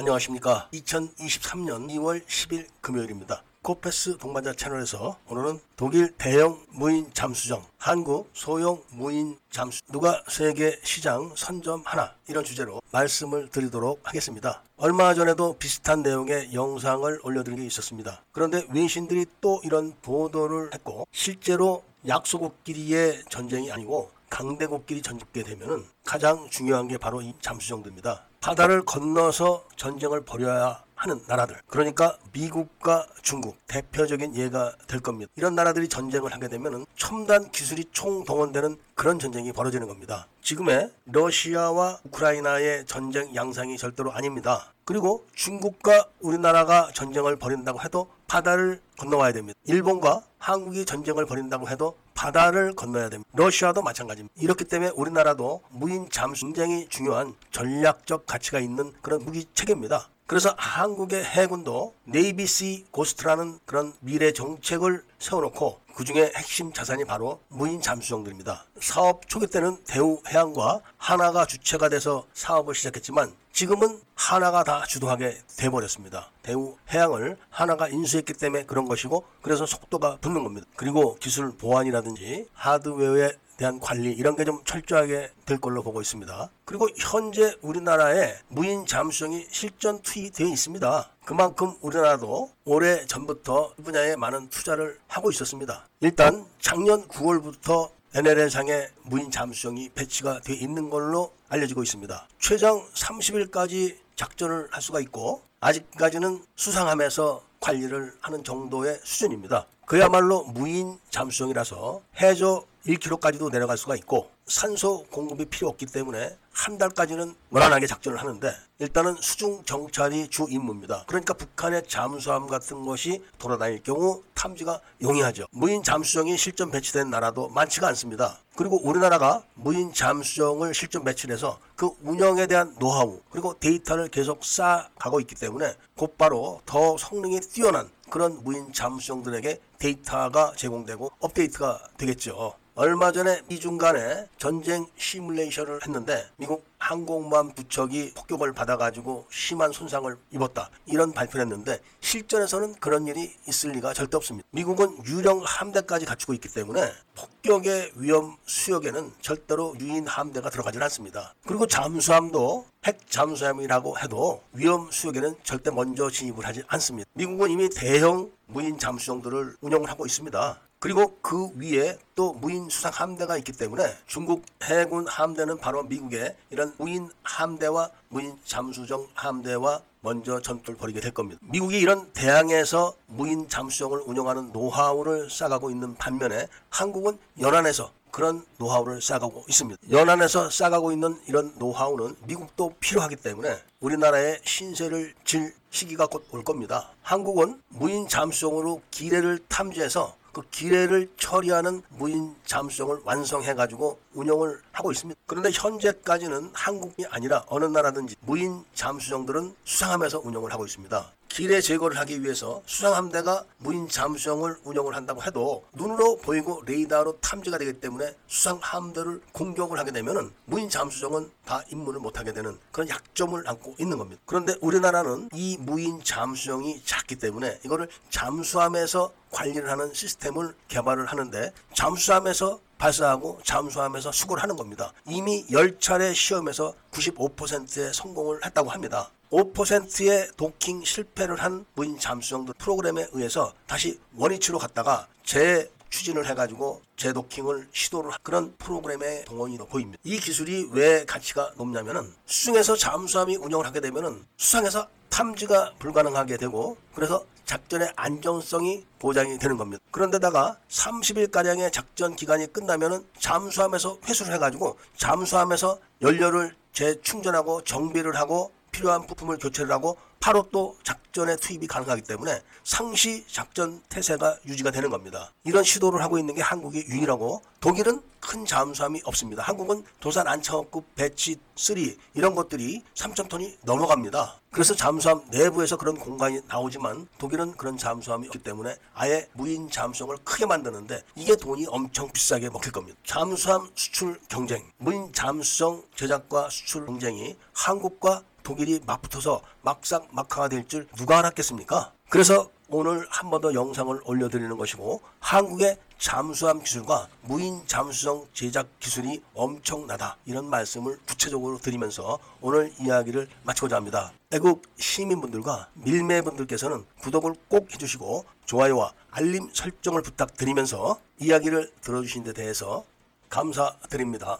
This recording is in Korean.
안녕하십니까. 2023년 2월 10일 금요일입니다. 코페스 동반자 채널에서 오늘은 독일 대형 무인 잠수정, 한국 소형 무인 잠수, 누가 세계 시장 선점 하나 이런 주제로 말씀을 드리도록 하겠습니다. 얼마 전에도 비슷한 내용의 영상을 올려드린 게 있었습니다. 그런데 외신들이 또 이런 보도를 했고 실제로 약소국끼리의 전쟁이 아니고 강대국끼리 전쟁게 되면은 가장 중요한 게 바로 이 잠수정들입니다. 바다를 건너서 전쟁을 벌여야 하는 나라들. 그러니까 미국과 중국 대표적인 예가 될 겁니다. 이런 나라들이 전쟁을 하게 되면 첨단 기술이 총동원되는 그런 전쟁이 벌어지는 겁니다. 지금의 러시아와 우크라이나의 전쟁 양상이 절대로 아닙니다. 그리고 중국과 우리나라가 전쟁을 벌인다고 해도 바다를 건너와야 됩니다. 일본과 한국이 전쟁을 벌인다고 해도 바다를 건너야 됩니다. 러시아도 마찬가지입니다. 이렇기 때문에 우리나라도 무인 잠수 굉장히 중요한 전략적 가치가 있는 그런 무기 체계입니다. 그래서 한국의 해군도 Navy Sea GHOST라는 그런 미래 정책을 세워놓고 그 중에 핵심 자산이 바로 무인 잠수정들입니다. 사업 초기 때는 대우해양과 한화가 주체가 돼서 사업을 시작했지만 지금은 한화가 다 주도하게 돼버렸습니다. 대우해양을 한화가 인수했기 때문에 그런 것이고 그래서 속도가 붙는 겁니다. 그리고 기술 보안이라든지 하드웨어의 대한 관리 이런 게 좀 철저하게 될 걸로 보고 있습니다. 그리고 현재 우리나라에 무인 잠수정이 실전 투입되어 있습니다. 그만큼 우리나라도 오래 전부터 이 분야에 많은 투자를 하고 있었습니다. 일단 작년 9월부터 NLL상에 무인 잠수정이 배치가 되어 있는 걸로 알려지고 있습니다. 최장 30일까지 작전을 할 수가 있고 아직까지는 수상함에서 관리를 하는 정도의 수준입니다. 그야말로 무인 잠수정이라서 해저 1km까지도 내려갈 수가 있고 산소 공급이 필요 없기 때문에 한 달까지는 무난하게 작전을 하는데 일단은 수중 정찰이 주 임무입니다. 그러니까 북한의 잠수함 같은 것이 돌아다닐 경우 탐지가 용이하죠. 무인 잠수정이 실전 배치된 나라도 많지가 않습니다. 그리고 우리나라가 무인 잠수정을 실전 배치해서 그 운영에 대한 노하우 그리고 데이터를 계속 쌓아가고 있기 때문에 곧바로 더 성능이 뛰어난 그런 무인 잠수정들에게 데이터가 제공되고 업데이트가 되겠죠. 얼마 전에 미중 간에 전쟁 시뮬레이션을 했는데 미국 항공모함 두 척이 폭격을 받아가지고 심한 손상을 입었다. 이런 발표를 했는데 실전에서는 그런 일이 있을 리가 절대 없습니다. 미국은 유령 함대까지 갖추고 있기 때문에 폭격의 위험 수역에는 절대로 유인 함대가 들어가지 않습니다. 그리고 잠수함도 핵 잠수함이라고 해도 위험 수역에는 절대 먼저 진입을 하지 않습니다. 미국은 이미 대형 무인 잠수정들을 운영을 하고 있습니다. 그리고 그 위에 또 무인 수상 함대가 있기 때문에 중국 해군 함대는 바로 미국의 이런 무인 함대와 무인 잠수정 함대와 먼저 전투를 벌이게 될 겁니다. 미국이 이런 대항에서 무인 잠수정을 운영하는 노하우를 쌓아가고 있는 반면에 한국은 연안에서 그런 노하우를 쌓아가고 있습니다. 연안에서 쌓아가고 있는 이런 노하우는 미국도 필요하기 때문에 우리나라의 신세를 질 시기가 곧 올 겁니다. 한국은 무인 잠수정으로 기뢰를 탐지해서 그 기뢰를 처리하는 무인 잠수정을 완성해 가지고 운영을 하고 있습니다. 그런데 현재까지는 한국이 아니라 어느 나라든지 무인 잠수정들은 수상하면서 운영을 하고 있습니다. 기뢰 제거를 하기 위해서 수상함대가 무인 잠수정을 운영을 한다고 해도 눈으로 보이고 레이더로 탐지가 되기 때문에 수상함대를 공격을 하게 되면은 무인 잠수정은 다 임무를 못하게 되는 그런 약점을 안고 있는 겁니다. 그런데 우리나라는 이 무인 잠수정이 작기 때문에 이거를 잠수함에서 관리를 하는 시스템을 개발을 하는데 잠수함에서 발사하고 잠수함에서 수거를 하는 겁니다. 이미 10차례 시험에서 95%의 성공을 했다고 합니다. 5%의 도킹 실패를 한 무인 잠수정들 프로그램에 의해서 다시 원위치로 갔다가 재 추진을 해가지고 재도킹을 시도를 그런 프로그램의 동원이로 보입니다. 이 기술이 왜 가치가 높냐면은 수중에서 잠수함이 운영을 하게 되면은 수상에서 탐지가 불가능하게 되고 그래서 작전의 안정성이 보장이 되는 겁니다. 그런데다가 30일가량의 작전 기간이 끝나면은 잠수함에서 회수를 해가지고 잠수함에서 연료를 재충전하고 정비를 하고 필요한 부품을 교체를 하고 바로 또 작전에 투입이 가능하기 때문에 상시 작전 태세가 유지가 되는 겁니다. 이런 시도를 하고 있는 게 한국이 유일하고 독일은 큰 잠수함이 없습니다. 한국은 도산 안창호급 배치 3 이런 것들이 3,000톤이 넘어갑니다. 그래서 잠수함 내부에서 그런 공간이 나오지만 독일은 그런 잠수함이 없기 때문에 아예 무인 잠수함을 크게 만드는데 이게 돈이 엄청 비싸게 먹힐 겁니다. 잠수함 수출 경쟁, 무인 잠수정 제작과 수출 경쟁이 한국과 독일이 맞붙어서 막상 막하가 될 줄 누가 알았겠습니까? 그래서 오늘 한 번 더 영상을 올려드리는 것이고 한국의 잠수함 기술과 무인 잠수정 제작 기술이 엄청나다 이런 말씀을 구체적으로 드리면서 오늘 이야기를 마치고자 합니다. 애국 시민분들과 밀매분들께서는 구독을 꼭 해주시고 좋아요와 알림 설정을 부탁드리면서 이야기를 들어주신 데 대해서 감사드립니다.